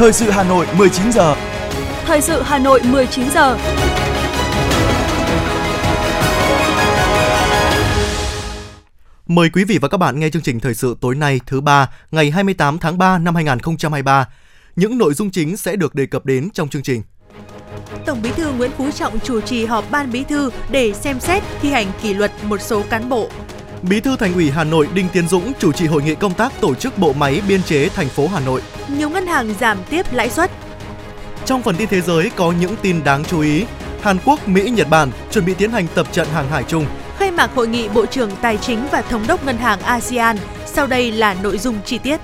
Thời sự Hà Nội 19 giờ. Thời sự Hà Nội 19 giờ. Mời quý vị và các bạn nghe chương trình thời sự tối nay thứ ba ngày 28 tháng 3 năm 2023. Những nội dung chính sẽ được đề cập đến trong chương trình. Tổng Bí thư Nguyễn Phú Trọng chủ trì họp Ban Bí thư để xem xét thi hành kỷ luật một số cán bộ. Bí thư Thành ủy Hà Nội Đinh Tiến Dũng chủ trì hội nghị công tác tổ chức bộ máy biên chế thành phố Hà Nội. Nhiều ngân hàng giảm tiếp lãi suất. Trong phần tin thế giới có những tin đáng chú ý. Hàn Quốc, Mỹ, Nhật Bản chuẩn bị tiến hành tập trận hàng hải chung. Khai mạc hội nghị Bộ trưởng Tài chính và Thống đốc Ngân hàng ASEAN. Sau đây là nội dung chi tiết.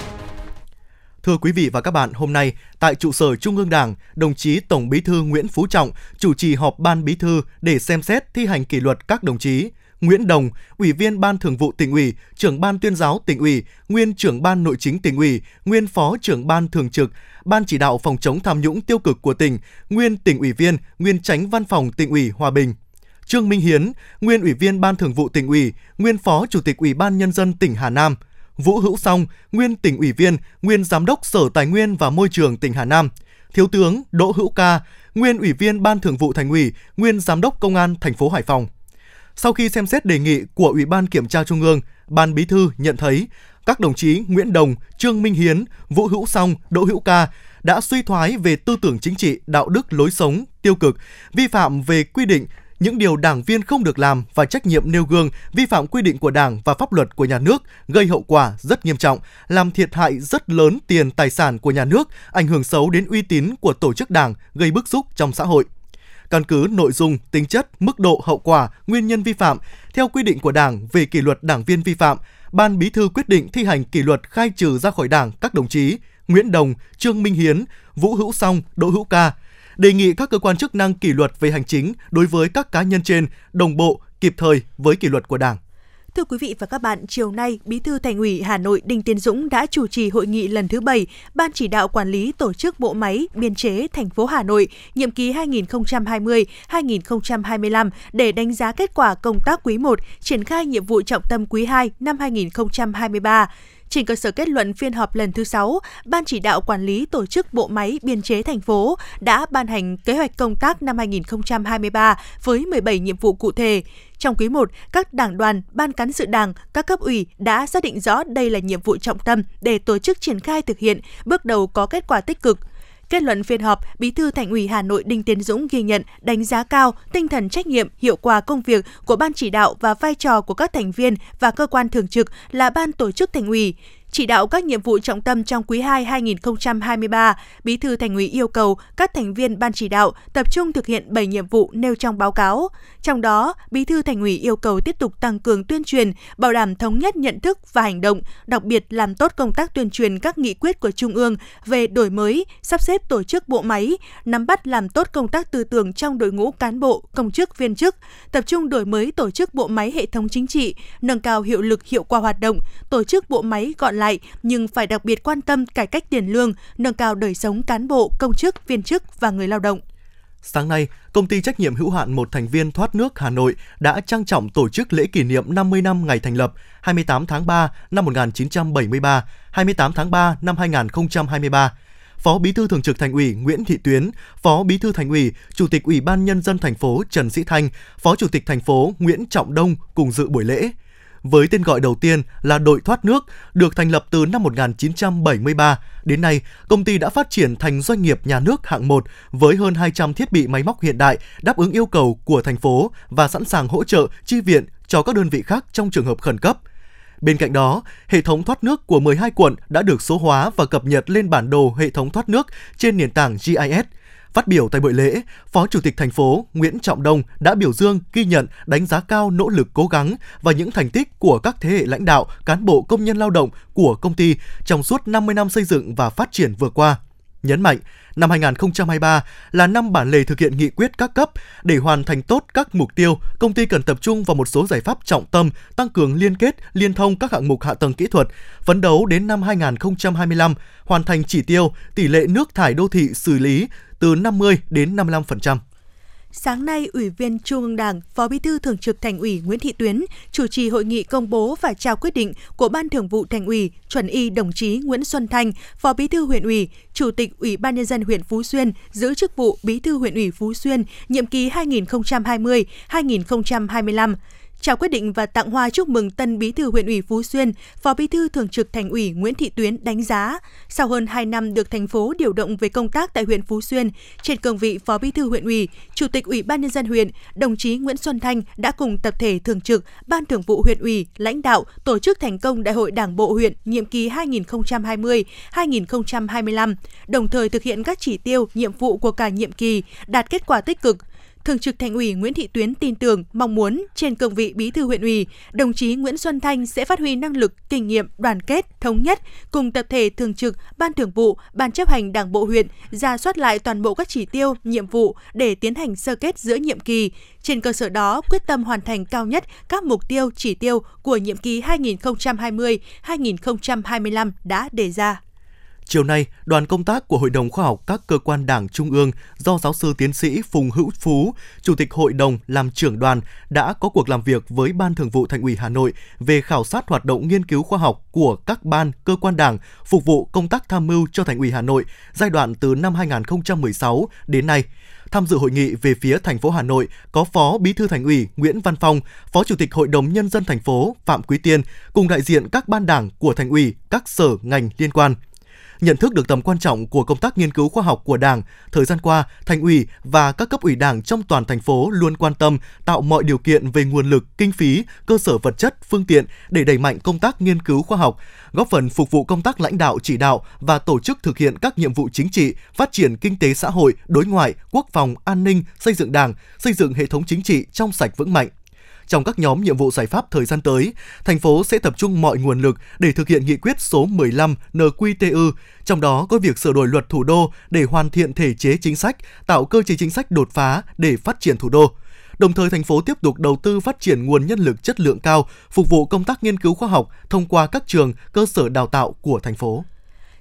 Thưa quý vị và các bạn, hôm nay tại trụ sở Trung ương Đảng, đồng chí Tổng Bí thư Nguyễn Phú Trọng chủ trì họp Ban Bí thư để xem xét thi hành kỷ luật các đồng chí Nguyễn Đồng, Ủy viên Ban Thường vụ tỉnh ủy, trưởng Ban Tuyên giáo tỉnh ủy, nguyên trưởng Ban Nội chính tỉnh ủy, nguyên Phó trưởng Ban Thường trực, Ban chỉ đạo phòng chống tham nhũng tiêu cực của tỉnh, nguyên tỉnh ủy viên, nguyên tránh văn phòng tỉnh ủy Hòa Bình. Trương Minh Hiến, nguyên Ủy viên Ban Thường vụ tỉnh ủy, nguyên Phó Chủ tịch Ủy ban Nhân dân tỉnh Hà Nam. Vũ Hữu Song, nguyên tỉnh ủy viên, nguyên giám đốc Sở Tài nguyên và Môi trường tỉnh Hà Nam. Thiếu tướng Đỗ Hữu Ca, nguyên ủy viên Ban Thường vụ Thành ủy, nguyên giám đốc Công an thành phố Hải Phòng. Sau khi xem xét đề nghị của Ủy ban Kiểm tra Trung ương, Ban Bí thư nhận thấy các đồng chí Nguyễn Đồng, Trương Minh Hiến, Vũ Hữu Song, Đỗ Hữu Ca đã suy thoái về tư tưởng chính trị, đạo đức lối sống tiêu cực, vi phạm về quy định những điều đảng viên không được làm và trách nhiệm nêu gương vi phạm quy định của Đảng và pháp luật của nhà nước gây hậu quả rất nghiêm trọng, làm thiệt hại rất lớn tiền tài sản của nhà nước, ảnh hưởng xấu đến uy tín của tổ chức Đảng, gây bức xúc trong xã hội căn cứ nội dung, tính chất, mức độ hậu quả, nguyên nhân vi phạm theo quy định của Đảng về kỷ luật đảng viên vi phạm, Ban Bí thư quyết định thi hành kỷ luật khai trừ ra khỏi Đảng các đồng chí Nguyễn Đồng, Trương Minh Hiến, Vũ Hữu Song, Đỗ Hữu Ca. Đề nghị các cơ quan chức năng kỷ luật về hành chính đối với các cá nhân trên đồng bộ, kịp thời với kỷ luật của Đảng. Thưa quý vị và các bạn, chiều nay, Bí thư Thành ủy Hà Nội Đinh Tiến Dũng đã chủ trì hội nghị lần thứ 7 Ban chỉ đạo quản lý tổ chức bộ máy biên chế thành phố Hà Nội nhiệm kỳ 2020-2025 để đánh giá kết quả công tác quý 1, triển khai nhiệm vụ trọng tâm quý 2 năm 2023. Trên cơ sở kết luận phiên họp lần thứ 6, Ban chỉ đạo quản lý tổ chức bộ máy biên chế thành phố đã ban hành kế hoạch công tác năm 2023 với 17 nhiệm vụ cụ thể. Trong quý 1, các đảng đoàn, ban cán sự đảng, các cấp ủy đã xác định rõ đây là nhiệm vụ trọng tâm để tổ chức triển khai thực hiện, bước đầu có kết quả tích cực. Kết luận phiên họp, Bí thư Thành ủy Hà Nội Đinh Tiến Dũng ghi nhận, đánh giá cao tinh thần trách nhiệm, hiệu quả công việc của ban chỉ đạo và vai trò của các thành viên và cơ quan thường trực là ban tổ chức Thành ủy chỉ đạo các nhiệm vụ trọng tâm trong quý 2 2023, Bí thư Thành ủy yêu cầu các thành viên ban chỉ đạo tập trung thực hiện 7 nhiệm vụ nêu trong báo cáo. Trong đó, Bí thư Thành ủy yêu cầu tiếp tục tăng cường tuyên truyền, bảo đảm thống nhất nhận thức và hành động, đặc biệt làm tốt công tác tuyên truyền các nghị quyết của Trung ương về đổi mới, sắp xếp tổ chức bộ máy, nắm bắt làm tốt công tác tư tưởng trong đội ngũ cán bộ, công chức, viên chức, tập trung đổi mới tổ chức bộ máy hệ thống chính trị, nâng cao hiệu lực hiệu quả hoạt động, tổ chức bộ máy gọn lại lại nhưng phải đặc biệt quan tâm cải cách tiền lương, nâng cao đời sống cán bộ, công chức, viên chức và người lao động. Sáng nay, công ty trách nhiệm hữu hạn một thành viên thoát nước Hà Nội đã trang trọng tổ chức lễ kỷ niệm 50 năm ngày thành lập 28 tháng 3 năm 1973, 28 tháng 3 năm 2023. Phó Bí thư Thường trực Thành ủy Nguyễn Thị Tuyến, Phó Bí thư Thành ủy, Chủ tịch Ủy ban nhân dân thành phố Trần Sĩ Thanh, Phó Chủ tịch thành phố Nguyễn Trọng Đông cùng dự buổi lễ với tên gọi đầu tiên là đội thoát nước, được thành lập từ năm 1973. Đến nay, công ty đã phát triển thành doanh nghiệp nhà nước hạng 1 với hơn 200 thiết bị máy móc hiện đại đáp ứng yêu cầu của thành phố và sẵn sàng hỗ trợ chi viện cho các đơn vị khác trong trường hợp khẩn cấp. Bên cạnh đó, hệ thống thoát nước của 12 quận đã được số hóa và cập nhật lên bản đồ hệ thống thoát nước trên nền tảng GIS – Phát biểu tại buổi lễ, Phó Chủ tịch thành phố Nguyễn Trọng Đông đã biểu dương, ghi nhận, đánh giá cao nỗ lực cố gắng và những thành tích của các thế hệ lãnh đạo, cán bộ công nhân lao động của công ty trong suốt 50 năm xây dựng và phát triển vừa qua. Nhấn mạnh, năm 2023 là năm bản lề thực hiện nghị quyết các cấp để hoàn thành tốt các mục tiêu, công ty cần tập trung vào một số giải pháp trọng tâm, tăng cường liên kết, liên thông các hạng mục hạ tầng kỹ thuật, phấn đấu đến năm 2025 hoàn thành chỉ tiêu tỷ lệ nước thải đô thị xử lý từ 50 đến 55%. Sáng nay, Ủy viên Trung ương Đảng, Phó Bí thư Thường trực Thành ủy Nguyễn Thị Tuyến chủ trì hội nghị công bố và trao quyết định của Ban Thường vụ Thành ủy, chuẩn y đồng chí Nguyễn Xuân Thanh, Phó Bí thư huyện ủy, Chủ tịch Ủy ban nhân dân huyện Phú Xuyên giữ chức vụ Bí thư huyện ủy Phú Xuyên nhiệm kỳ 2020-2025 trao quyết định và tặng hoa chúc mừng tân bí thư huyện ủy Phú Xuyên, phó bí thư thường trực thành ủy Nguyễn Thị Tuyến đánh giá, sau hơn 2 năm được thành phố điều động về công tác tại huyện Phú Xuyên, trên cương vị phó bí thư huyện ủy, chủ tịch ủy ban nhân dân huyện, đồng chí Nguyễn Xuân Thanh đã cùng tập thể thường trực, ban thường vụ huyện ủy, lãnh đạo tổ chức thành công đại hội đảng bộ huyện nhiệm kỳ 2020-2025, đồng thời thực hiện các chỉ tiêu, nhiệm vụ của cả nhiệm kỳ, đạt kết quả tích cực, Thường trực Thành ủy Nguyễn Thị Tuyến tin tưởng, mong muốn trên cương vị Bí thư huyện ủy, đồng chí Nguyễn Xuân Thanh sẽ phát huy năng lực, kinh nghiệm, đoàn kết, thống nhất cùng tập thể thường trực, ban thường vụ, ban chấp hành Đảng bộ huyện ra soát lại toàn bộ các chỉ tiêu, nhiệm vụ để tiến hành sơ kết giữa nhiệm kỳ. Trên cơ sở đó, quyết tâm hoàn thành cao nhất các mục tiêu, chỉ tiêu của nhiệm kỳ 2020-2025 đã đề ra. Chiều nay, đoàn công tác của Hội đồng Khoa học các cơ quan Đảng Trung ương do giáo sư tiến sĩ Phùng Hữu Phú, Chủ tịch Hội đồng làm trưởng đoàn đã có cuộc làm việc với Ban Thường vụ Thành ủy Hà Nội về khảo sát hoạt động nghiên cứu khoa học của các ban, cơ quan Đảng phục vụ công tác tham mưu cho Thành ủy Hà Nội giai đoạn từ năm 2016 đến nay. Tham dự hội nghị về phía thành phố Hà Nội có Phó Bí thư Thành ủy Nguyễn Văn Phong, Phó Chủ tịch Hội đồng nhân dân thành phố Phạm Quý Tiên cùng đại diện các ban đảng của Thành ủy, các sở ngành liên quan. Nhận thức được tầm quan trọng của công tác nghiên cứu khoa học của Đảng, thời gian qua, Thành ủy và các cấp ủy Đảng trong toàn thành phố luôn quan tâm tạo mọi điều kiện về nguồn lực, kinh phí, cơ sở vật chất, phương tiện để đẩy mạnh công tác nghiên cứu khoa học, góp phần phục vụ công tác lãnh đạo chỉ đạo và tổ chức thực hiện các nhiệm vụ chính trị, phát triển kinh tế xã hội, đối ngoại, quốc phòng, an ninh, xây dựng Đảng, xây dựng hệ thống chính trị trong sạch vững mạnh. Trong các nhóm nhiệm vụ giải pháp thời gian tới, thành phố sẽ tập trung mọi nguồn lực để thực hiện nghị quyết số 15 NQTU, trong đó có việc sửa đổi luật thủ đô để hoàn thiện thể chế chính sách, tạo cơ chế chính sách đột phá để phát triển thủ đô. Đồng thời thành phố tiếp tục đầu tư phát triển nguồn nhân lực chất lượng cao, phục vụ công tác nghiên cứu khoa học thông qua các trường, cơ sở đào tạo của thành phố.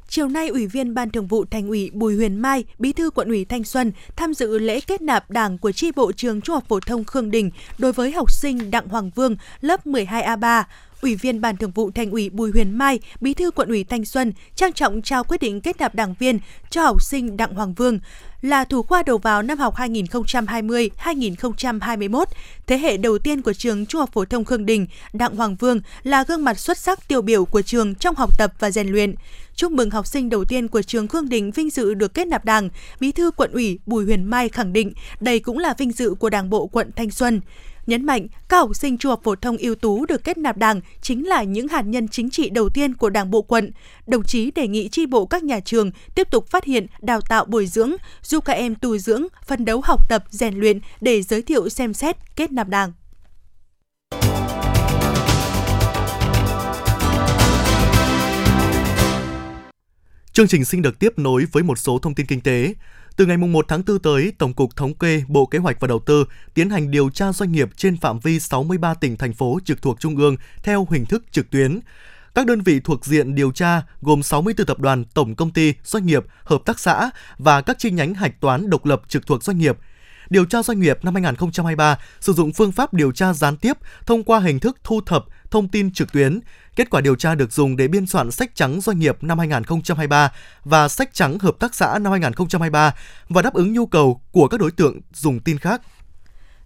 Chiều nay, Ủy viên Ban Thường vụ Thành ủy Bùi Huyền Mai, Bí thư Quận ủy Thanh Xuân tham dự lễ kết nạp Đảng của tri bộ trường Trung học phổ thông Khương Đình đối với học sinh Đặng Hoàng Vương, lớp 12A3. Ủy viên Ban Thường vụ Thành ủy Bùi Huyền Mai, Bí thư Quận ủy Thanh Xuân trang trọng trao quyết định kết nạp đảng viên cho học sinh Đặng Hoàng Vương là thủ khoa đầu vào năm học 2020-2021. Thế hệ đầu tiên của trường Trung học phổ thông Khương Đình, Đặng Hoàng Vương là gương mặt xuất sắc tiêu biểu của trường trong học tập và rèn luyện. Chúc mừng học sinh đầu tiên của trường Khương Đình vinh dự được kết nạp đảng, Bí thư quận ủy Bùi Huyền Mai khẳng định đây cũng là vinh dự của Đảng bộ quận Thanh Xuân nhấn mạnh các học sinh trung học phổ thông ưu tú được kết nạp đảng chính là những hạt nhân chính trị đầu tiên của Đảng bộ quận. Đồng chí đề nghị tri bộ các nhà trường tiếp tục phát hiện, đào tạo bồi dưỡng, giúp các em tu dưỡng, phân đấu học tập, rèn luyện để giới thiệu xem xét kết nạp đảng. Chương trình xin được tiếp nối với một số thông tin kinh tế. Từ ngày 1 tháng 4 tới, Tổng cục Thống kê, Bộ Kế hoạch và Đầu tư tiến hành điều tra doanh nghiệp trên phạm vi 63 tỉnh, thành phố trực thuộc Trung ương theo hình thức trực tuyến. Các đơn vị thuộc diện điều tra gồm 64 tập đoàn, tổng công ty, doanh nghiệp, hợp tác xã và các chi nhánh hạch toán độc lập trực thuộc doanh nghiệp. Điều tra doanh nghiệp năm 2023 sử dụng phương pháp điều tra gián tiếp thông qua hình thức thu thập thông tin trực tuyến. Kết quả điều tra được dùng để biên soạn sách trắng doanh nghiệp năm 2023 và sách trắng hợp tác xã năm 2023 và đáp ứng nhu cầu của các đối tượng dùng tin khác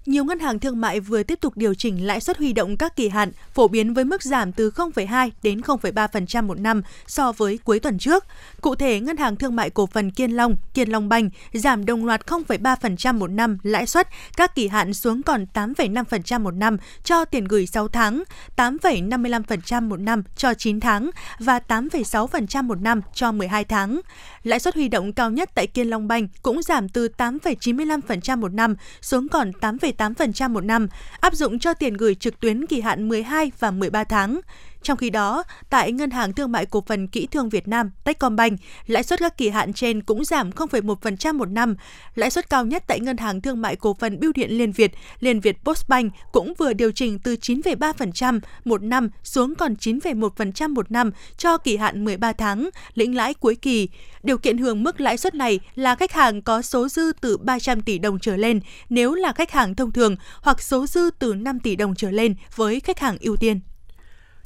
nhiều ngân hàng thương mại vừa tiếp tục điều chỉnh lãi suất huy động các kỳ hạn, phổ biến với mức giảm từ 0,2 đến 0,3% một năm so với cuối tuần trước. Cụ thể, Ngân hàng Thương mại Cổ phần Kiên Long, Kiên Long Banh giảm đồng loạt 0,3% một năm lãi suất các kỳ hạn xuống còn 8,5% một năm cho tiền gửi 6 tháng, 8,55% một năm cho 9 tháng và 8,6% một năm cho 12 tháng. Lãi suất huy động cao nhất tại Kiên Long Banh cũng giảm từ 8,95% một năm xuống còn 8, 8,8% một năm, áp dụng cho tiền gửi trực tuyến kỳ hạn 12 và 13 tháng. Trong khi đó, tại Ngân hàng Thương mại Cổ phần Kỹ thương Việt Nam, Techcombank, lãi suất các kỳ hạn trên cũng giảm 0,1% một năm. Lãi suất cao nhất tại Ngân hàng Thương mại Cổ phần Bưu điện Liên Việt, Liên Việt Postbank cũng vừa điều chỉnh từ 9,3% một năm xuống còn 9,1% một năm cho kỳ hạn 13 tháng, lĩnh lãi cuối kỳ. Điều kiện hưởng mức lãi suất này là khách hàng có số dư từ 300 tỷ đồng trở lên nếu là khách hàng thông thường hoặc số dư từ 5 tỷ đồng trở lên với khách hàng ưu tiên.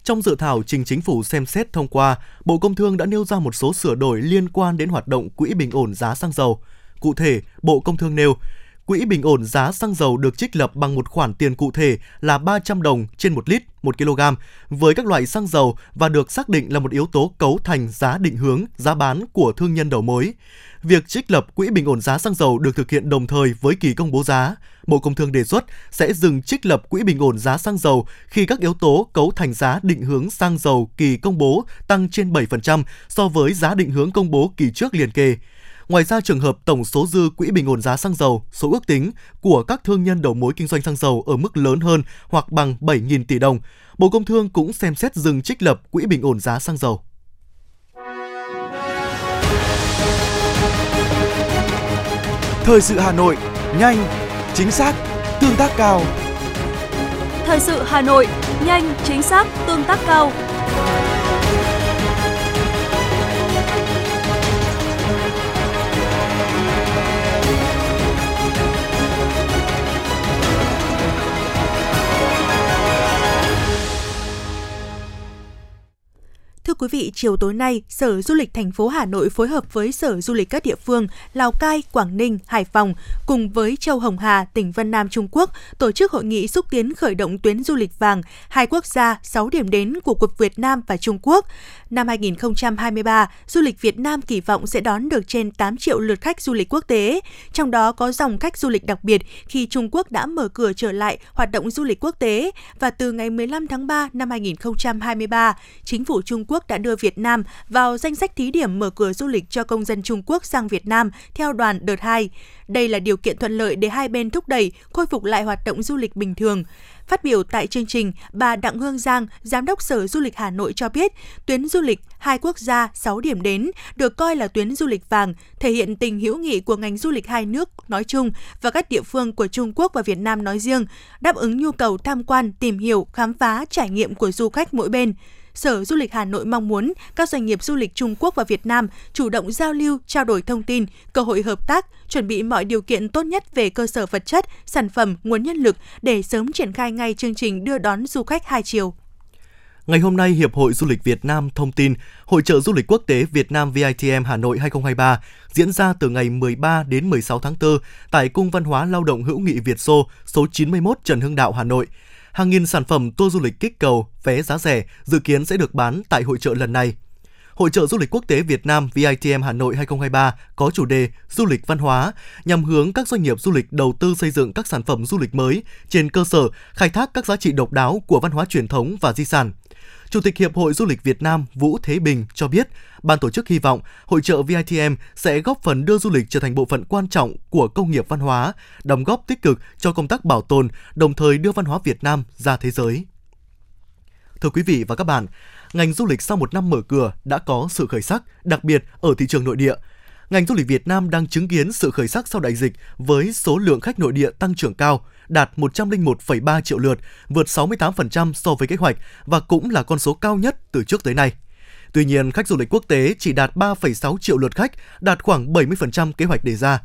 Trong dự thảo trình chính phủ xem xét thông qua, Bộ Công Thương đã nêu ra một số sửa đổi liên quan đến hoạt động quỹ bình ổn giá xăng dầu. Cụ thể, Bộ Công Thương nêu, Quỹ bình ổn giá xăng dầu được trích lập bằng một khoản tiền cụ thể là 300 đồng trên 1 lít 1 kg với các loại xăng dầu và được xác định là một yếu tố cấu thành giá định hướng, giá bán của thương nhân đầu mối. Việc trích lập quỹ bình ổn giá xăng dầu được thực hiện đồng thời với kỳ công bố giá. Bộ Công Thương đề xuất sẽ dừng trích lập quỹ bình ổn giá xăng dầu khi các yếu tố cấu thành giá định hướng xăng dầu kỳ công bố tăng trên 7% so với giá định hướng công bố kỳ trước liền kề. Ngoài ra, trường hợp tổng số dư quỹ bình ổn giá xăng dầu, số ước tính của các thương nhân đầu mối kinh doanh xăng dầu ở mức lớn hơn hoặc bằng 7.000 tỷ đồng, Bộ Công Thương cũng xem xét dừng trích lập quỹ bình ổn giá xăng dầu. Thời sự Hà Nội, nhanh, chính xác, tương tác cao. Thời sự Hà Nội, nhanh, chính xác, tương tác cao. Quý vị, chiều tối nay, Sở Du lịch thành phố Hà Nội phối hợp với Sở Du lịch các địa phương Lào Cai, Quảng Ninh, Hải Phòng cùng với Châu Hồng Hà, tỉnh Vân Nam Trung Quốc tổ chức hội nghị xúc tiến khởi động tuyến du lịch vàng hai quốc gia 6 điểm đến của cuộc Việt Nam và Trung Quốc. Năm 2023, du lịch Việt Nam kỳ vọng sẽ đón được trên 8 triệu lượt khách du lịch quốc tế, trong đó có dòng khách du lịch đặc biệt khi Trung Quốc đã mở cửa trở lại hoạt động du lịch quốc tế và từ ngày 15 tháng 3 năm 2023, chính phủ Trung Quốc đã đã đưa Việt Nam vào danh sách thí điểm mở cửa du lịch cho công dân Trung Quốc sang Việt Nam theo đoàn đợt 2. Đây là điều kiện thuận lợi để hai bên thúc đẩy khôi phục lại hoạt động du lịch bình thường. Phát biểu tại chương trình, bà Đặng Hương Giang, Giám đốc Sở Du lịch Hà Nội cho biết, tuyến du lịch hai quốc gia 6 điểm đến được coi là tuyến du lịch vàng, thể hiện tình hữu nghị của ngành du lịch hai nước nói chung và các địa phương của Trung Quốc và Việt Nam nói riêng, đáp ứng nhu cầu tham quan, tìm hiểu, khám phá, trải nghiệm của du khách mỗi bên. Sở Du lịch Hà Nội mong muốn các doanh nghiệp du lịch Trung Quốc và Việt Nam chủ động giao lưu, trao đổi thông tin, cơ hội hợp tác, chuẩn bị mọi điều kiện tốt nhất về cơ sở vật chất, sản phẩm, nguồn nhân lực để sớm triển khai ngay chương trình đưa đón du khách hai chiều. Ngày hôm nay, Hiệp hội Du lịch Việt Nam thông tin Hội trợ Du lịch Quốc tế Việt Nam VITM Hà Nội 2023 diễn ra từ ngày 13 đến 16 tháng 4 tại Cung Văn hóa Lao động Hữu nghị Việt Xô, số 91 Trần Hưng Đạo, Hà Nội hàng nghìn sản phẩm tour du lịch kích cầu, vé giá rẻ dự kiến sẽ được bán tại hội trợ lần này. Hội trợ Du lịch Quốc tế Việt Nam VITM Hà Nội 2023 có chủ đề Du lịch văn hóa nhằm hướng các doanh nghiệp du lịch đầu tư xây dựng các sản phẩm du lịch mới trên cơ sở khai thác các giá trị độc đáo của văn hóa truyền thống và di sản. Chủ tịch Hiệp hội Du lịch Việt Nam Vũ Thế Bình cho biết, ban tổ chức hy vọng hội trợ VITM sẽ góp phần đưa du lịch trở thành bộ phận quan trọng của công nghiệp văn hóa, đóng góp tích cực cho công tác bảo tồn, đồng thời đưa văn hóa Việt Nam ra thế giới. Thưa quý vị và các bạn, ngành du lịch sau một năm mở cửa đã có sự khởi sắc, đặc biệt ở thị trường nội địa – ngành du lịch Việt Nam đang chứng kiến sự khởi sắc sau đại dịch với số lượng khách nội địa tăng trưởng cao, đạt 101,3 triệu lượt, vượt 68% so với kế hoạch và cũng là con số cao nhất từ trước tới nay. Tuy nhiên, khách du lịch quốc tế chỉ đạt 3,6 triệu lượt khách, đạt khoảng 70% kế hoạch đề ra.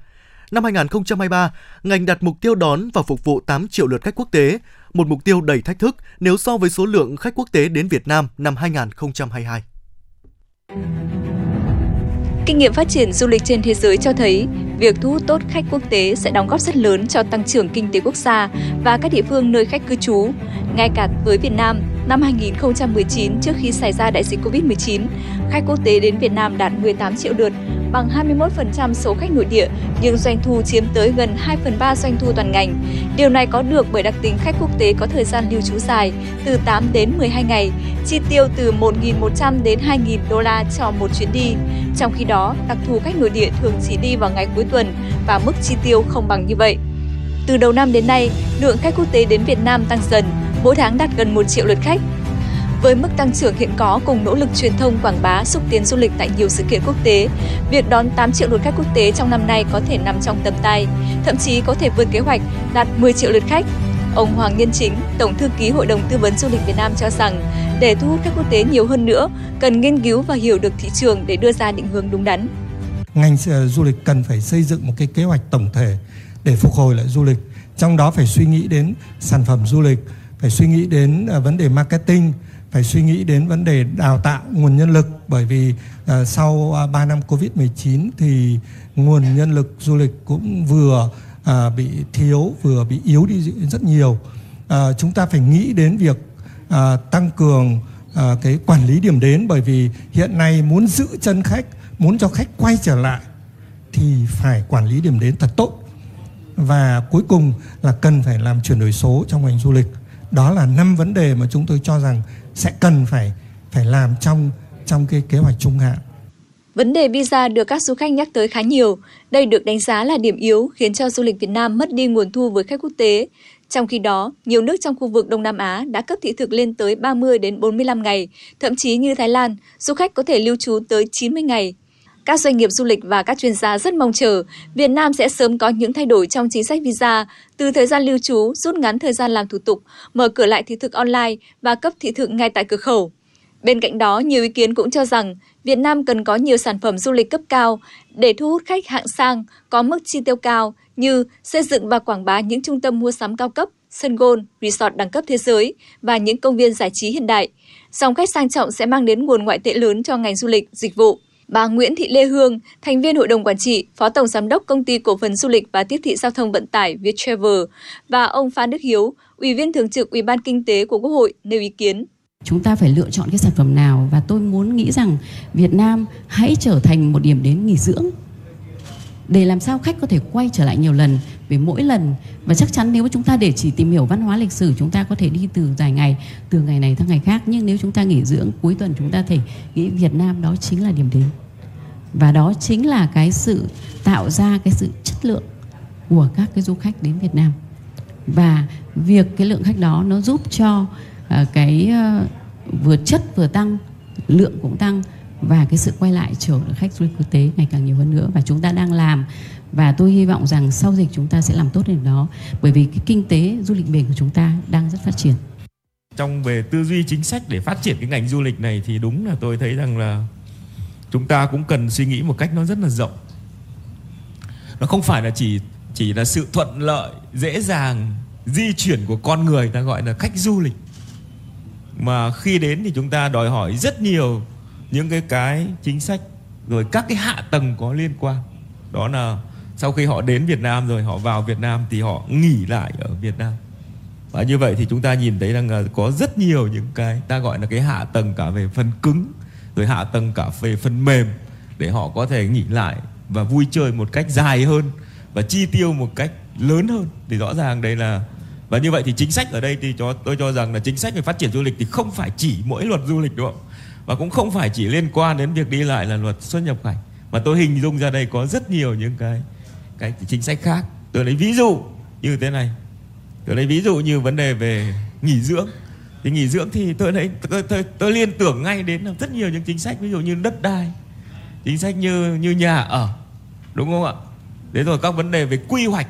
Năm 2023, ngành đặt mục tiêu đón và phục vụ 8 triệu lượt khách quốc tế, một mục tiêu đầy thách thức nếu so với số lượng khách quốc tế đến Việt Nam năm 2022. Kinh nghiệm phát triển du lịch trên thế giới cho thấy, việc thu hút tốt khách quốc tế sẽ đóng góp rất lớn cho tăng trưởng kinh tế quốc gia và các địa phương nơi khách cư trú. Ngay cả với Việt Nam, năm 2019 trước khi xảy ra đại dịch Covid-19, khách quốc tế đến Việt Nam đạt 18 triệu lượt, bằng 21% số khách nội địa, nhưng doanh thu chiếm tới gần 2 phần 3 doanh thu toàn ngành. Điều này có được bởi đặc tính khách quốc tế có thời gian lưu trú dài, từ 8 đến 12 ngày, chi tiêu từ 1.100 đến 2.000 đô la cho một chuyến đi. Trong khi đó, đặc thù khách nội địa thường chỉ đi vào ngày cuối tuần và mức chi tiêu không bằng như vậy. Từ đầu năm đến nay, lượng khách quốc tế đến Việt Nam tăng dần, mỗi tháng đạt gần 1 triệu lượt khách. Với mức tăng trưởng hiện có cùng nỗ lực truyền thông quảng bá xúc tiến du lịch tại nhiều sự kiện quốc tế, việc đón 8 triệu lượt khách quốc tế trong năm nay có thể nằm trong tầm tay, thậm chí có thể vượt kế hoạch đạt 10 triệu lượt khách. Ông Hoàng Nhân Chính, Tổng thư ký Hội đồng Tư vấn Du lịch Việt Nam cho rằng, để thu hút khách quốc tế nhiều hơn nữa, cần nghiên cứu và hiểu được thị trường để đưa ra định hướng đúng đắn. Ngành ờ, du lịch cần phải xây dựng một cái kế hoạch tổng thể để phục hồi lại du lịch. Trong đó phải suy nghĩ đến sản phẩm du lịch, phải suy nghĩ đến ờ, vấn đề marketing, phải suy nghĩ đến vấn đề đào tạo nguồn nhân lực bởi vì uh, sau uh, 3 năm Covid-19 thì nguồn nhân lực du lịch cũng vừa à, bị thiếu vừa bị yếu đi rất nhiều. à, chúng ta phải nghĩ đến việc à, tăng cường à, cái quản lý điểm đến bởi vì hiện nay muốn giữ chân khách, muốn cho khách quay trở lại thì phải quản lý điểm đến thật tốt. Và cuối cùng là cần phải làm chuyển đổi số trong ngành du lịch. Đó là năm vấn đề mà chúng tôi cho rằng sẽ cần phải phải làm trong trong cái kế hoạch trung hạn. Vấn đề visa được các du khách nhắc tới khá nhiều. Đây được đánh giá là điểm yếu khiến cho du lịch Việt Nam mất đi nguồn thu với khách quốc tế. Trong khi đó, nhiều nước trong khu vực Đông Nam Á đã cấp thị thực lên tới 30 đến 45 ngày, thậm chí như Thái Lan, du khách có thể lưu trú tới 90 ngày. Các doanh nghiệp du lịch và các chuyên gia rất mong chờ Việt Nam sẽ sớm có những thay đổi trong chính sách visa, từ thời gian lưu trú, rút ngắn thời gian làm thủ tục, mở cửa lại thị thực online và cấp thị thực ngay tại cửa khẩu. Bên cạnh đó, nhiều ý kiến cũng cho rằng Việt Nam cần có nhiều sản phẩm du lịch cấp cao để thu hút khách hạng sang, có mức chi tiêu cao như xây dựng và quảng bá những trung tâm mua sắm cao cấp, sân golf, resort đẳng cấp thế giới và những công viên giải trí hiện đại. Dòng khách sang trọng sẽ mang đến nguồn ngoại tệ lớn cho ngành du lịch, dịch vụ. Bà Nguyễn Thị Lê Hương, thành viên Hội đồng Quản trị, Phó Tổng Giám đốc Công ty Cổ phần Du lịch và Tiếp thị Giao thông Vận tải Viettravel và ông Phan Đức Hiếu, Ủy viên Thường trực Ủy ban Kinh tế của Quốc hội nêu ý kiến. Chúng ta phải lựa chọn cái sản phẩm nào và tôi muốn nghĩ rằng Việt Nam hãy trở thành một điểm đến nghỉ dưỡng để làm sao khách có thể quay trở lại nhiều lần về mỗi lần. Và chắc chắn nếu chúng ta để chỉ tìm hiểu văn hóa lịch sử chúng ta có thể đi từ dài ngày từ ngày này sang ngày khác. Nhưng nếu chúng ta nghỉ dưỡng cuối tuần chúng ta thể nghĩ Việt Nam đó chính là điểm đến. Và đó chính là cái sự tạo ra cái sự chất lượng của các cái du khách đến Việt Nam. Và việc cái lượng khách đó nó giúp cho uh, Ờ, cái ờ, vừa chất vừa tăng, lượng cũng tăng và cái sự quay lại trở khách du lịch quốc tế ngày càng nhiều hơn nữa và chúng ta đang làm. Và tôi hy vọng rằng sau dịch chúng ta sẽ làm tốt điểm đó, bởi vì cái kinh tế du lịch biển của chúng ta đang rất phát triển. Trong về tư duy chính sách để phát triển cái ngành du lịch này thì đúng là tôi thấy rằng là chúng ta cũng cần suy nghĩ một cách nó rất là rộng. Nó không phải là chỉ chỉ là sự thuận lợi, dễ dàng di chuyển của con người, ta gọi là khách du lịch mà khi đến thì chúng ta đòi hỏi rất nhiều những cái cái chính sách, rồi các cái hạ tầng có liên quan. Đó là sau khi họ đến Việt Nam rồi, họ vào Việt Nam thì họ nghỉ lại ở Việt Nam. Và như vậy thì chúng ta nhìn thấy rằng là có rất nhiều những cái, ta gọi là cái hạ tầng cả về phần cứng, rồi hạ tầng cả về phần mềm để họ có thể nghỉ lại và vui chơi một cách dài hơn và chi tiêu một cách lớn hơn. Thì rõ ràng đây là và như vậy thì chính sách ở đây thì cho tôi cho rằng là chính sách về phát triển du lịch thì không phải chỉ mỗi luật du lịch đúng không? Và cũng không phải chỉ liên quan đến việc đi lại là luật xuất nhập cảnh. Mà tôi hình dung ra đây có rất nhiều những cái cái chính sách khác. Tôi lấy ví dụ như thế này. Tôi lấy ví dụ như vấn đề về nghỉ dưỡng. Thì nghỉ dưỡng thì tôi thấy tôi, tôi, tôi liên tưởng ngay đến rất nhiều những chính sách ví dụ như đất đai chính sách như như nhà ở đúng không ạ? Thế rồi các vấn đề về quy hoạch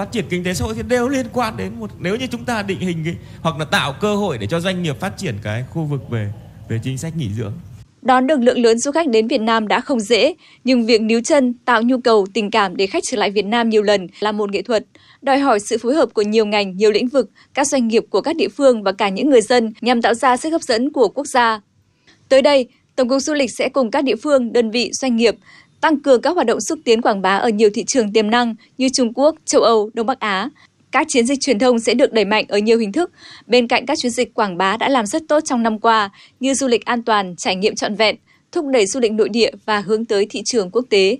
phát triển kinh tế xã hội thì đều liên quan đến một nếu như chúng ta định hình cái, hoặc là tạo cơ hội để cho doanh nghiệp phát triển cái khu vực về về chính sách nghỉ dưỡng Đón được lượng lớn du khách đến Việt Nam đã không dễ, nhưng việc níu chân, tạo nhu cầu, tình cảm để khách trở lại Việt Nam nhiều lần là một nghệ thuật, đòi hỏi sự phối hợp của nhiều ngành, nhiều lĩnh vực, các doanh nghiệp của các địa phương và cả những người dân nhằm tạo ra sức hấp dẫn của quốc gia. Tới đây, Tổng cục Du lịch sẽ cùng các địa phương, đơn vị, doanh nghiệp tăng cường các hoạt động xúc tiến quảng bá ở nhiều thị trường tiềm năng như Trung Quốc, châu Âu, Đông Bắc Á. Các chiến dịch truyền thông sẽ được đẩy mạnh ở nhiều hình thức, bên cạnh các chiến dịch quảng bá đã làm rất tốt trong năm qua như du lịch an toàn, trải nghiệm trọn vẹn, thúc đẩy du lịch nội địa và hướng tới thị trường quốc tế.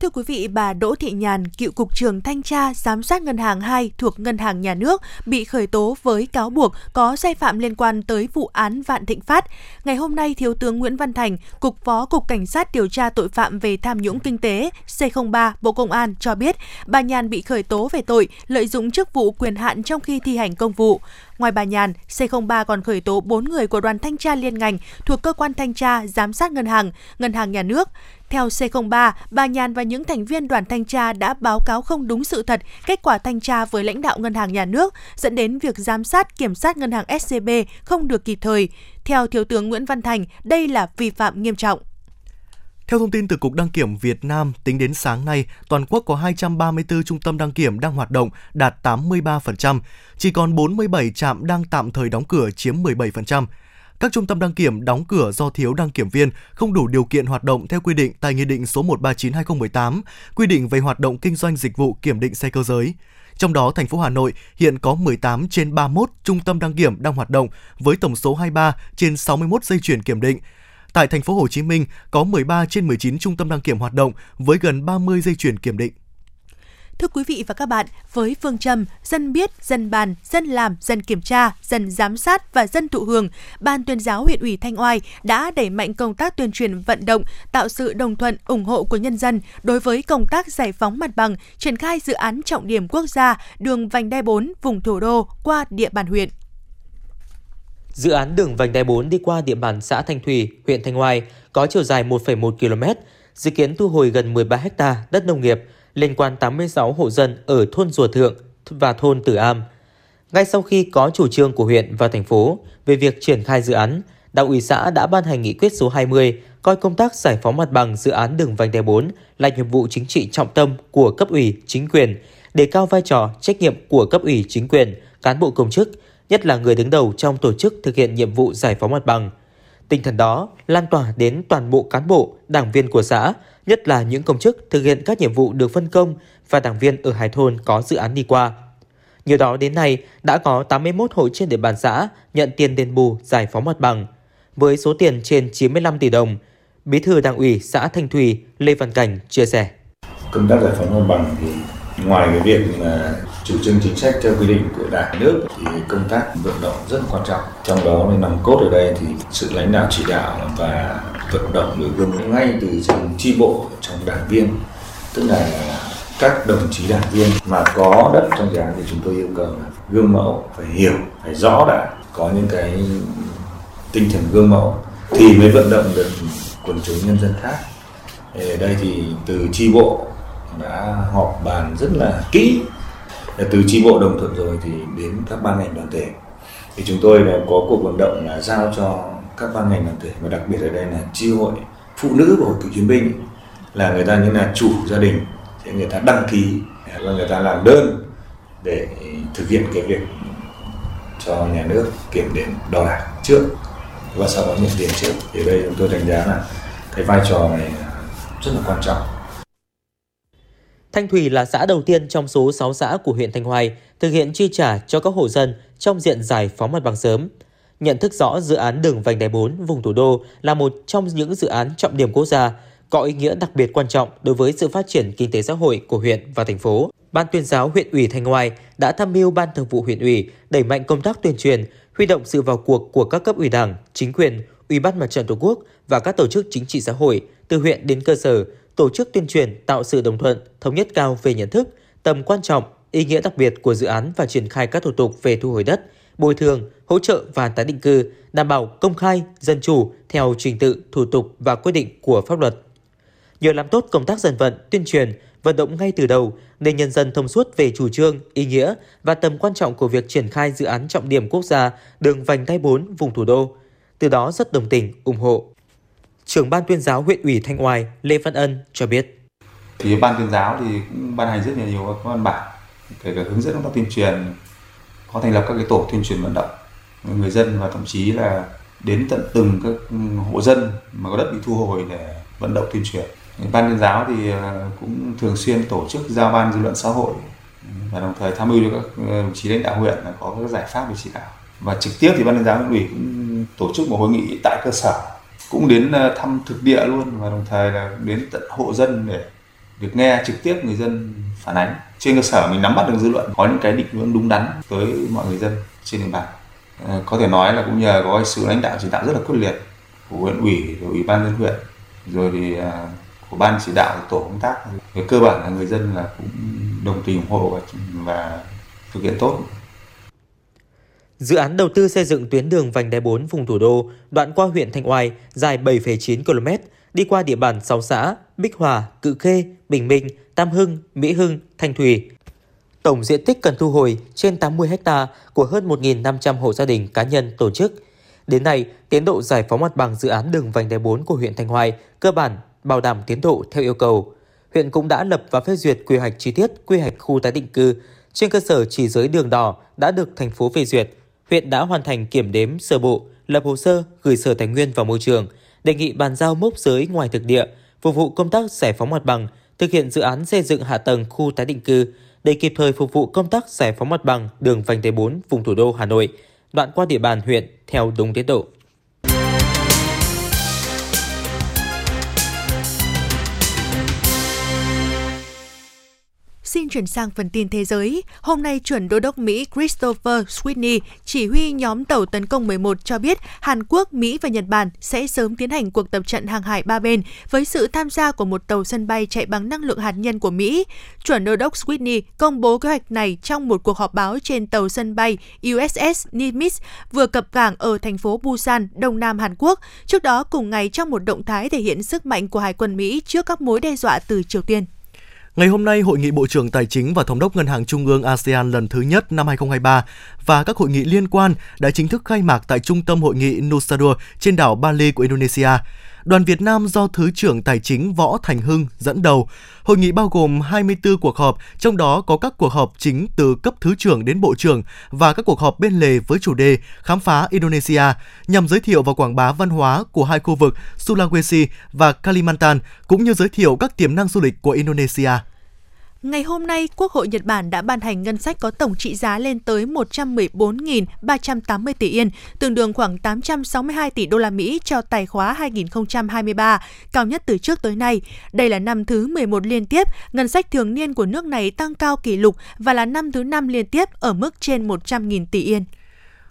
Thưa quý vị, bà Đỗ Thị Nhàn, cựu cục trưởng thanh tra giám sát ngân hàng 2 thuộc Ngân hàng Nhà nước bị khởi tố với cáo buộc có sai phạm liên quan tới vụ án Vạn Thịnh Phát. Ngày hôm nay, Thiếu tướng Nguyễn Văn Thành, Cục Phó Cục Cảnh sát điều tra tội phạm về tham nhũng kinh tế C03 Bộ Công an cho biết, bà Nhàn bị khởi tố về tội lợi dụng chức vụ quyền hạn trong khi thi hành công vụ. Ngoài bà Nhàn, C03 còn khởi tố 4 người của đoàn thanh tra liên ngành thuộc cơ quan thanh tra giám sát ngân hàng, ngân hàng nhà nước. Theo C03, bà Nhàn và những thành viên đoàn thanh tra đã báo cáo không đúng sự thật kết quả thanh tra với lãnh đạo ngân hàng nhà nước, dẫn đến việc giám sát kiểm soát ngân hàng SCB không được kịp thời. Theo Thiếu tướng Nguyễn Văn Thành, đây là vi phạm nghiêm trọng. Theo thông tin từ Cục Đăng kiểm Việt Nam, tính đến sáng nay, toàn quốc có 234 trung tâm đăng kiểm đang hoạt động, đạt 83%, chỉ còn 47 trạm đang tạm thời đóng cửa chiếm 17%. Các trung tâm đăng kiểm đóng cửa do thiếu đăng kiểm viên, không đủ điều kiện hoạt động theo quy định tại Nghị định số 139/2018, quy định về hoạt động kinh doanh dịch vụ kiểm định xe cơ giới. Trong đó, thành phố Hà Nội hiện có 18 trên 31 trung tâm đăng kiểm đang hoạt động với tổng số 23 trên 61 dây chuyển kiểm định. Tại thành phố Hồ Chí Minh có 13 trên 19 trung tâm đăng kiểm hoạt động với gần 30 dây chuyển kiểm định. Thưa quý vị và các bạn, với phương châm dân biết, dân bàn, dân làm, dân kiểm tra, dân giám sát và dân thụ hưởng, Ban tuyên giáo huyện ủy Thanh Oai đã đẩy mạnh công tác tuyên truyền vận động, tạo sự đồng thuận, ủng hộ của nhân dân đối với công tác giải phóng mặt bằng, triển khai dự án trọng điểm quốc gia đường vành đai 4 vùng thủ đô qua địa bàn huyện. Dự án đường vành đai 4 đi qua địa bàn xã Thanh Thủy, huyện Thanh Oai có chiều dài 1,1 km, dự kiến thu hồi gần 13 ha đất nông nghiệp liên quan 86 hộ dân ở thôn Rùa Thượng và thôn Tử Am. Ngay sau khi có chủ trương của huyện và thành phố về việc triển khai dự án, Đảng ủy xã đã ban hành nghị quyết số 20 coi công tác giải phóng mặt bằng dự án đường vành đai 4 là nhiệm vụ chính trị trọng tâm của cấp ủy, chính quyền, đề cao vai trò, trách nhiệm của cấp ủy, chính quyền, cán bộ công chức, nhất là người đứng đầu trong tổ chức thực hiện nhiệm vụ giải phóng mặt bằng. Tinh thần đó lan tỏa đến toàn bộ cán bộ, đảng viên của xã, nhất là những công chức thực hiện các nhiệm vụ được phân công và đảng viên ở hai thôn có dự án đi qua. Nhờ đó đến nay đã có 81 hộ trên địa bàn xã nhận tiền đền bù giải phóng mặt bằng với số tiền trên 95 tỷ đồng. Bí thư Đảng ủy xã Thanh Thủy Lê Văn Cảnh chia sẻ. Công tác giải phóng mặt bằng thì ngoài cái việc là chủ trương chính sách theo quy định của đảng, nước, thì công tác vận động rất quan trọng. Trong đó nằm cốt ở đây thì sự lãnh đạo chỉ đạo và vận động người gương ngay từ trong chi bộ, trong đảng viên, tức là các đồng chí đảng viên mà có đất trong dự án thì chúng tôi yêu cầu là gương mẫu phải hiểu, phải rõ đã có những cái tinh thần gương mẫu thì mới vận động được quần chúng nhân dân khác. Ở đây thì từ chi bộ đã họp bàn rất là kỹ. Từ tri bộ đồng thuận rồi thì đến các ban ngành đoàn thể. Thì chúng tôi đã có cuộc vận động là giao cho các ban ngành đoàn thể và đặc biệt ở đây là tri hội phụ nữ của hội cựu chiến binh. Là người ta như là chủ gia đình, thì người ta đăng ký và người ta làm đơn để thực hiện cái việc cho nhà nước kiểm điểm đo đạc trước và sau đó nhận tiền trước. Thì đây chúng tôi đánh giá là cái vai trò này rất là quan trọng. Thanh Thủy là xã đầu tiên trong số 6 xã của huyện Thanh Hoài thực hiện chi trả cho các hộ dân trong diện giải phóng mặt bằng sớm. Nhận thức rõ dự án đường vành đai 4 vùng thủ đô là một trong những dự án trọng điểm quốc gia, có ý nghĩa đặc biệt quan trọng đối với sự phát triển kinh tế xã hội của huyện và thành phố. Ban tuyên giáo huyện ủy Thanh Hoài đã tham mưu Ban thường vụ huyện ủy đẩy mạnh công tác tuyên truyền, huy động sự vào cuộc của các cấp ủy đảng, chính quyền, ủy ban mặt trận tổ quốc và các tổ chức chính trị xã hội từ huyện đến cơ sở tổ chức tuyên truyền tạo sự đồng thuận, thống nhất cao về nhận thức, tầm quan trọng, ý nghĩa đặc biệt của dự án và triển khai các thủ tục về thu hồi đất, bồi thường, hỗ trợ và tái định cư, đảm bảo công khai, dân chủ theo trình tự, thủ tục và quy định của pháp luật. Nhờ làm tốt công tác dân vận, tuyên truyền, vận động ngay từ đầu nên nhân dân thông suốt về chủ trương, ý nghĩa và tầm quan trọng của việc triển khai dự án trọng điểm quốc gia đường vành đai 4 vùng thủ đô. Từ đó rất đồng tình, ủng hộ trưởng ban tuyên giáo huyện ủy Thanh Oai Lê Văn Ân cho biết. Thì ban tuyên giáo thì cũng ban hành rất là nhiều các văn bản, kể cả hướng dẫn công tác tuyên truyền, có thành lập các cái tổ tuyên truyền vận động người dân và thậm chí là đến tận từng các hộ dân mà có đất bị thu hồi để vận động tuyên truyền. Ban tuyên giáo thì à, cũng thường xuyên tổ chức giao ban dư luận xã hội và đồng thời tham mưu cho các à, đồng chí lãnh đạo huyện là có các giải pháp để chỉ đạo. Và trực tiếp thì ban tuyên giáo huyện ủy cũng tổ chức một hội nghị tại cơ sở cũng đến ờ, thăm thực địa luôn và đồng thời là đến tận hộ dân để được nghe trực tiếp người dân phản ánh. Trên cơ sở mình nắm bắt được dư luận có những cái định hướng đúng đắn tới mọi người dân trên địa bàn. Ờ, có thể nói là cũng nhờ có sự lãnh đạo chỉ đạo rất là quyết liệt của huyện ủy rồi ủy ban dân huyện rồi thì à, của ban chỉ đạo tổ công tác. Về cơ bản là người dân là cũng đồng tình ủng hộ và, và thực hiện tốt. Dự án đầu tư xây dựng tuyến đường vành đai 4 vùng thủ đô đoạn qua huyện Thanh Oai dài 7,9 km đi qua địa bàn 6 xã Bích Hòa, Cự Khê, Bình Minh, Tam Hưng, Mỹ Hưng, Thanh Thủy. Tổng diện tích cần thu hồi trên 80 ha của hơn 1.500 hộ gia đình cá nhân tổ chức. Đến nay, tiến độ giải phóng mặt bằng dự án đường vành đai 4 của huyện Thanh Hoài cơ bản bảo đảm tiến độ theo yêu cầu. Huyện cũng đã lập và phê duyệt quy hoạch chi tiết quy hoạch khu tái định cư. Trên cơ sở chỉ giới đường đỏ đã được thành phố phê duyệt, huyện đã hoàn thành kiểm đếm sơ bộ, lập hồ sơ gửi Sở Tài nguyên và Môi trường, đề nghị bàn giao mốc giới ngoài thực địa, phục vụ công tác giải phóng mặt bằng, thực hiện dự án xây dựng hạ tầng khu tái định cư để kịp thời phục vụ công tác giải phóng mặt bằng đường vành đai 4 vùng thủ đô Hà Nội, đoạn qua địa bàn huyện theo đúng tiến độ. Xin chuyển sang phần tin thế giới. Hôm nay, chuẩn đô đốc Mỹ Christopher Sweeney, chỉ huy nhóm tàu tấn công 11 cho biết Hàn Quốc, Mỹ và Nhật Bản sẽ sớm tiến hành cuộc tập trận hàng hải ba bên với sự tham gia của một tàu sân bay chạy bằng năng lượng hạt nhân của Mỹ. Chuẩn đô đốc Sweeney công bố kế hoạch này trong một cuộc họp báo trên tàu sân bay USS Nimitz vừa cập cảng ở thành phố Busan, Đông Nam Hàn Quốc. Trước đó, cùng ngày trong một động thái thể hiện sức mạnh của Hải quân Mỹ trước các mối đe dọa từ Triều Tiên. Ngày hôm nay, Hội nghị Bộ trưởng Tài chính và Thống đốc Ngân hàng Trung ương ASEAN lần thứ nhất năm 2023 và các hội nghị liên quan đã chính thức khai mạc tại Trung tâm Hội nghị Nusadua trên đảo Bali của Indonesia. Đoàn Việt Nam do Thứ trưởng Tài chính Võ Thành Hưng dẫn đầu. Hội nghị bao gồm 24 cuộc họp, trong đó có các cuộc họp chính từ cấp Thứ trưởng đến Bộ trưởng và các cuộc họp bên lề với chủ đề Khám phá Indonesia nhằm giới thiệu và quảng bá văn hóa của hai khu vực Sulawesi và Kalimantan cũng như giới thiệu các tiềm năng du lịch của Indonesia. Ngày hôm nay, Quốc hội Nhật Bản đã ban hành ngân sách có tổng trị giá lên tới 114.380 tỷ yên, tương đương khoảng 862 tỷ đô la Mỹ cho tài khóa 2023, cao nhất từ trước tới nay. Đây là năm thứ 11 liên tiếp, ngân sách thường niên của nước này tăng cao kỷ lục và là năm thứ năm liên tiếp ở mức trên 100.000 tỷ yên.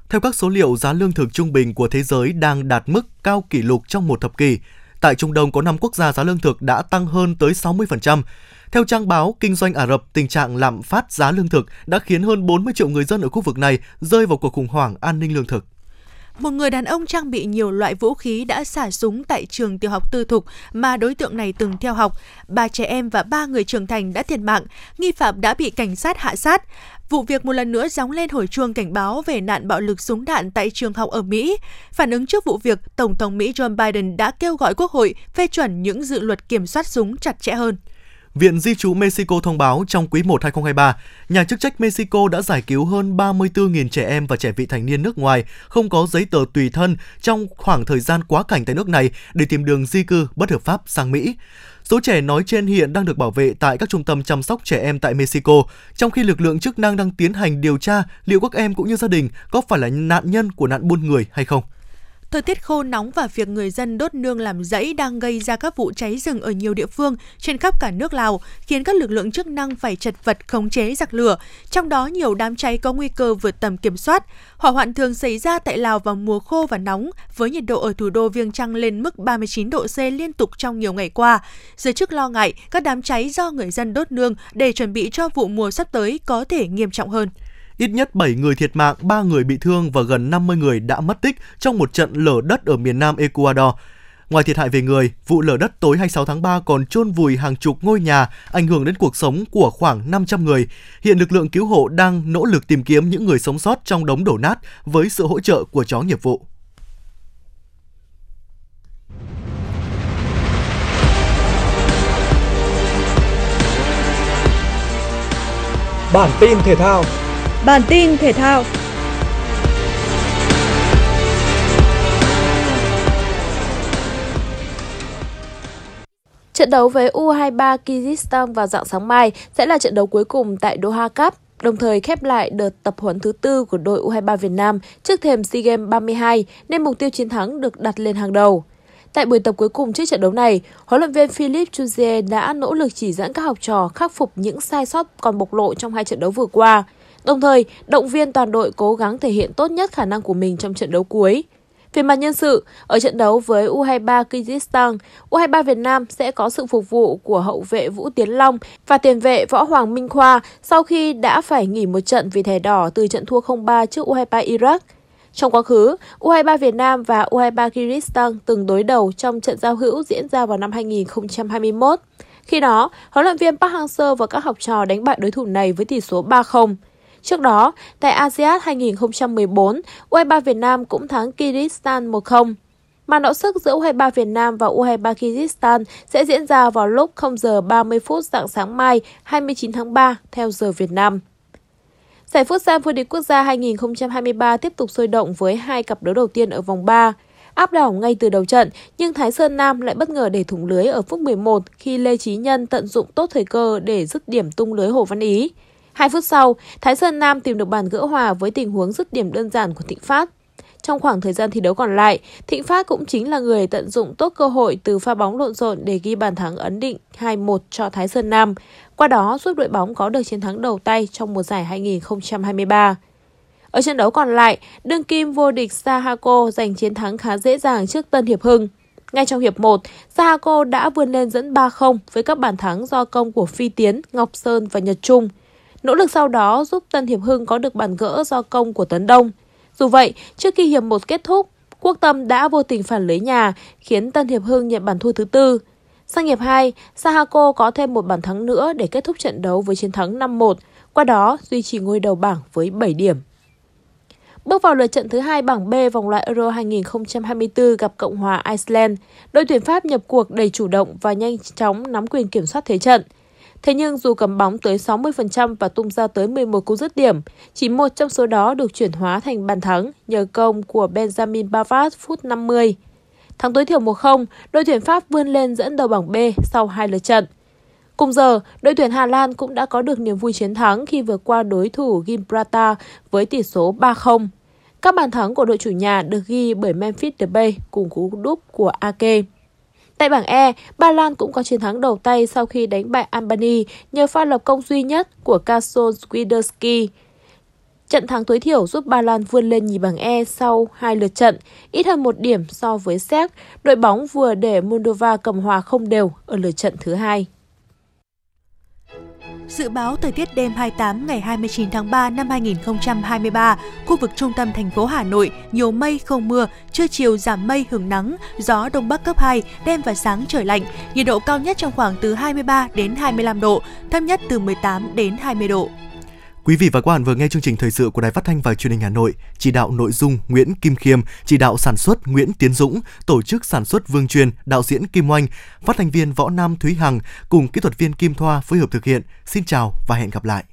Theo các số liệu, giá lương thực trung bình của thế giới đang đạt mức cao kỷ lục trong một thập kỷ. Tại Trung Đông có 5 quốc gia giá lương thực đã tăng hơn tới 60%. Theo trang báo Kinh doanh Ả Rập, tình trạng lạm phát giá lương thực đã khiến hơn 40 triệu người dân ở khu vực này rơi vào cuộc khủng hoảng an ninh lương thực. Một người đàn ông trang bị nhiều loại vũ khí đã xả súng tại trường tiểu học tư thục mà đối tượng này từng theo học. Ba trẻ em và ba người trưởng thành đã thiệt mạng. Nghi phạm đã bị cảnh sát hạ sát. Vụ việc một lần nữa gióng lên hồi chuông cảnh báo về nạn bạo lực súng đạn tại trường học ở Mỹ. Phản ứng trước vụ việc, Tổng thống Mỹ Joe Biden đã kêu gọi Quốc hội phê chuẩn những dự luật kiểm soát súng chặt chẽ hơn. Viện Di trú Mexico thông báo trong quý 1 2023, nhà chức trách Mexico đã giải cứu hơn 34.000 trẻ em và trẻ vị thành niên nước ngoài không có giấy tờ tùy thân trong khoảng thời gian quá cảnh tại nước này để tìm đường di cư bất hợp pháp sang Mỹ. Số trẻ nói trên hiện đang được bảo vệ tại các trung tâm chăm sóc trẻ em tại Mexico, trong khi lực lượng chức năng đang tiến hành điều tra liệu các em cũng như gia đình có phải là nạn nhân của nạn buôn người hay không. Thời tiết khô nóng và việc người dân đốt nương làm rẫy đang gây ra các vụ cháy rừng ở nhiều địa phương trên khắp cả nước Lào, khiến các lực lượng chức năng phải chật vật khống chế giặc lửa. Trong đó nhiều đám cháy có nguy cơ vượt tầm kiểm soát. Hỏa hoạn thường xảy ra tại Lào vào mùa khô và nóng, với nhiệt độ ở thủ đô Viêng Chăn lên mức 39 độ C liên tục trong nhiều ngày qua. Giới chức lo ngại các đám cháy do người dân đốt nương để chuẩn bị cho vụ mùa sắp tới có thể nghiêm trọng hơn. Ít nhất 7 người thiệt mạng, 3 người bị thương và gần 50 người đã mất tích trong một trận lở đất ở miền nam Ecuador. Ngoài thiệt hại về người, vụ lở đất tối 26 tháng 3 còn chôn vùi hàng chục ngôi nhà, ảnh hưởng đến cuộc sống của khoảng 500 người. Hiện lực lượng cứu hộ đang nỗ lực tìm kiếm những người sống sót trong đống đổ nát với sự hỗ trợ của chó nghiệp vụ. Bản tin thể thao Bản tin thể thao Trận đấu với U23 Kyrgyzstan vào dạng sáng mai sẽ là trận đấu cuối cùng tại Doha Cup, đồng thời khép lại đợt tập huấn thứ tư của đội U23 Việt Nam trước thềm SEA Games 32 nên mục tiêu chiến thắng được đặt lên hàng đầu. Tại buổi tập cuối cùng trước trận đấu này, huấn luyện viên Philippe Chuzier đã nỗ lực chỉ dẫn các học trò khắc phục những sai sót còn bộc lộ trong hai trận đấu vừa qua, đồng thời động viên toàn đội cố gắng thể hiện tốt nhất khả năng của mình trong trận đấu cuối. Về mặt nhân sự, ở trận đấu với U23 Kyrgyzstan, U23 Việt Nam sẽ có sự phục vụ của hậu vệ Vũ Tiến Long và tiền vệ Võ Hoàng Minh Khoa sau khi đã phải nghỉ một trận vì thẻ đỏ từ trận thua 0-3 trước U23 Iraq. Trong quá khứ, U23 Việt Nam và U23 Kyrgyzstan từng đối đầu trong trận giao hữu diễn ra vào năm 2021. Khi đó, huấn luyện viên Park Hang-seo và các học trò đánh bại đối thủ này với tỷ số 3-0. Trước đó, tại ASEAN 2014, U23 Việt Nam cũng thắng Kyrgyzstan 1-0. Màn đọ sức giữa U23 Việt Nam và U23 Kyrgyzstan sẽ diễn ra vào lúc 0 giờ 30 phút dạng sáng mai 29 tháng 3 theo giờ Việt Nam. Giải Futsal vô địch quốc gia 2023 tiếp tục sôi động với hai cặp đấu đầu tiên ở vòng 3. Áp đảo ngay từ đầu trận, nhưng Thái Sơn Nam lại bất ngờ để thủng lưới ở phút 11 khi Lê Chí Nhân tận dụng tốt thời cơ để dứt điểm tung lưới Hồ Văn Ý. Hai phút sau, Thái Sơn Nam tìm được bàn gỡ hòa với tình huống dứt điểm đơn giản của Thịnh Phát. Trong khoảng thời gian thi đấu còn lại, Thịnh Phát cũng chính là người tận dụng tốt cơ hội từ pha bóng lộn xộn để ghi bàn thắng ấn định 2-1 cho Thái Sơn Nam, qua đó giúp đội bóng có được chiến thắng đầu tay trong mùa giải 2023. Ở trận đấu còn lại, đương kim vô địch Sahako giành chiến thắng khá dễ dàng trước Tân Hiệp Hưng. Ngay trong hiệp 1, Sahako đã vươn lên dẫn 3-0 với các bàn thắng do công của Phi Tiến, Ngọc Sơn và Nhật Trung. Nỗ lực sau đó giúp Tân Hiệp Hưng có được bàn gỡ do công của Tấn Đông. Dù vậy, trước khi hiệp 1 kết thúc, Quốc Tâm đã vô tình phản lưới nhà, khiến Tân Hiệp Hưng nhận bàn thua thứ tư. Sang hiệp 2, Sahako có thêm một bàn thắng nữa để kết thúc trận đấu với chiến thắng 5-1, qua đó duy trì ngôi đầu bảng với 7 điểm. Bước vào lượt trận thứ hai bảng B vòng loại Euro 2024 gặp Cộng hòa Iceland, đội tuyển Pháp nhập cuộc đầy chủ động và nhanh chóng nắm quyền kiểm soát thế trận. Thế nhưng dù cầm bóng tới 60% và tung ra tới 11 cú dứt điểm, chỉ một trong số đó được chuyển hóa thành bàn thắng nhờ công của Benjamin Pavard phút 50. Thắng tối thiểu 1-0, đội tuyển Pháp vươn lên dẫn đầu bảng B sau hai lượt trận. Cùng giờ, đội tuyển Hà Lan cũng đã có được niềm vui chiến thắng khi vượt qua đối thủ Gibraltar với tỷ số 3-0. Các bàn thắng của đội chủ nhà được ghi bởi Memphis Depay cùng cú đúp của Ake. Tại bảng E, Ba Lan cũng có chiến thắng đầu tay sau khi đánh bại Albany nhờ pha lập công duy nhất của Kaso Swiderski. Trận thắng tối thiểu giúp Ba Lan vươn lên nhì bảng E sau hai lượt trận, ít hơn một điểm so với Séc, đội bóng vừa để Moldova cầm hòa không đều ở lượt trận thứ hai. Dự báo thời tiết đêm 28 ngày 29 tháng 3 năm 2023, khu vực trung tâm thành phố Hà Nội nhiều mây không mưa, trưa chiều giảm mây hưởng nắng, gió đông bắc cấp 2, đêm và sáng trời lạnh, nhiệt độ cao nhất trong khoảng từ 23 đến 25 độ, thấp nhất từ 18 đến 20 độ. Quý vị và các bạn vừa nghe chương trình thời sự của Đài Phát thanh và Truyền hình Hà Nội, chỉ đạo nội dung Nguyễn Kim Khiêm, chỉ đạo sản xuất Nguyễn Tiến Dũng, tổ chức sản xuất Vương Truyền, đạo diễn Kim Oanh, phát thanh viên Võ Nam Thúy Hằng cùng kỹ thuật viên Kim Thoa phối hợp thực hiện. Xin chào và hẹn gặp lại.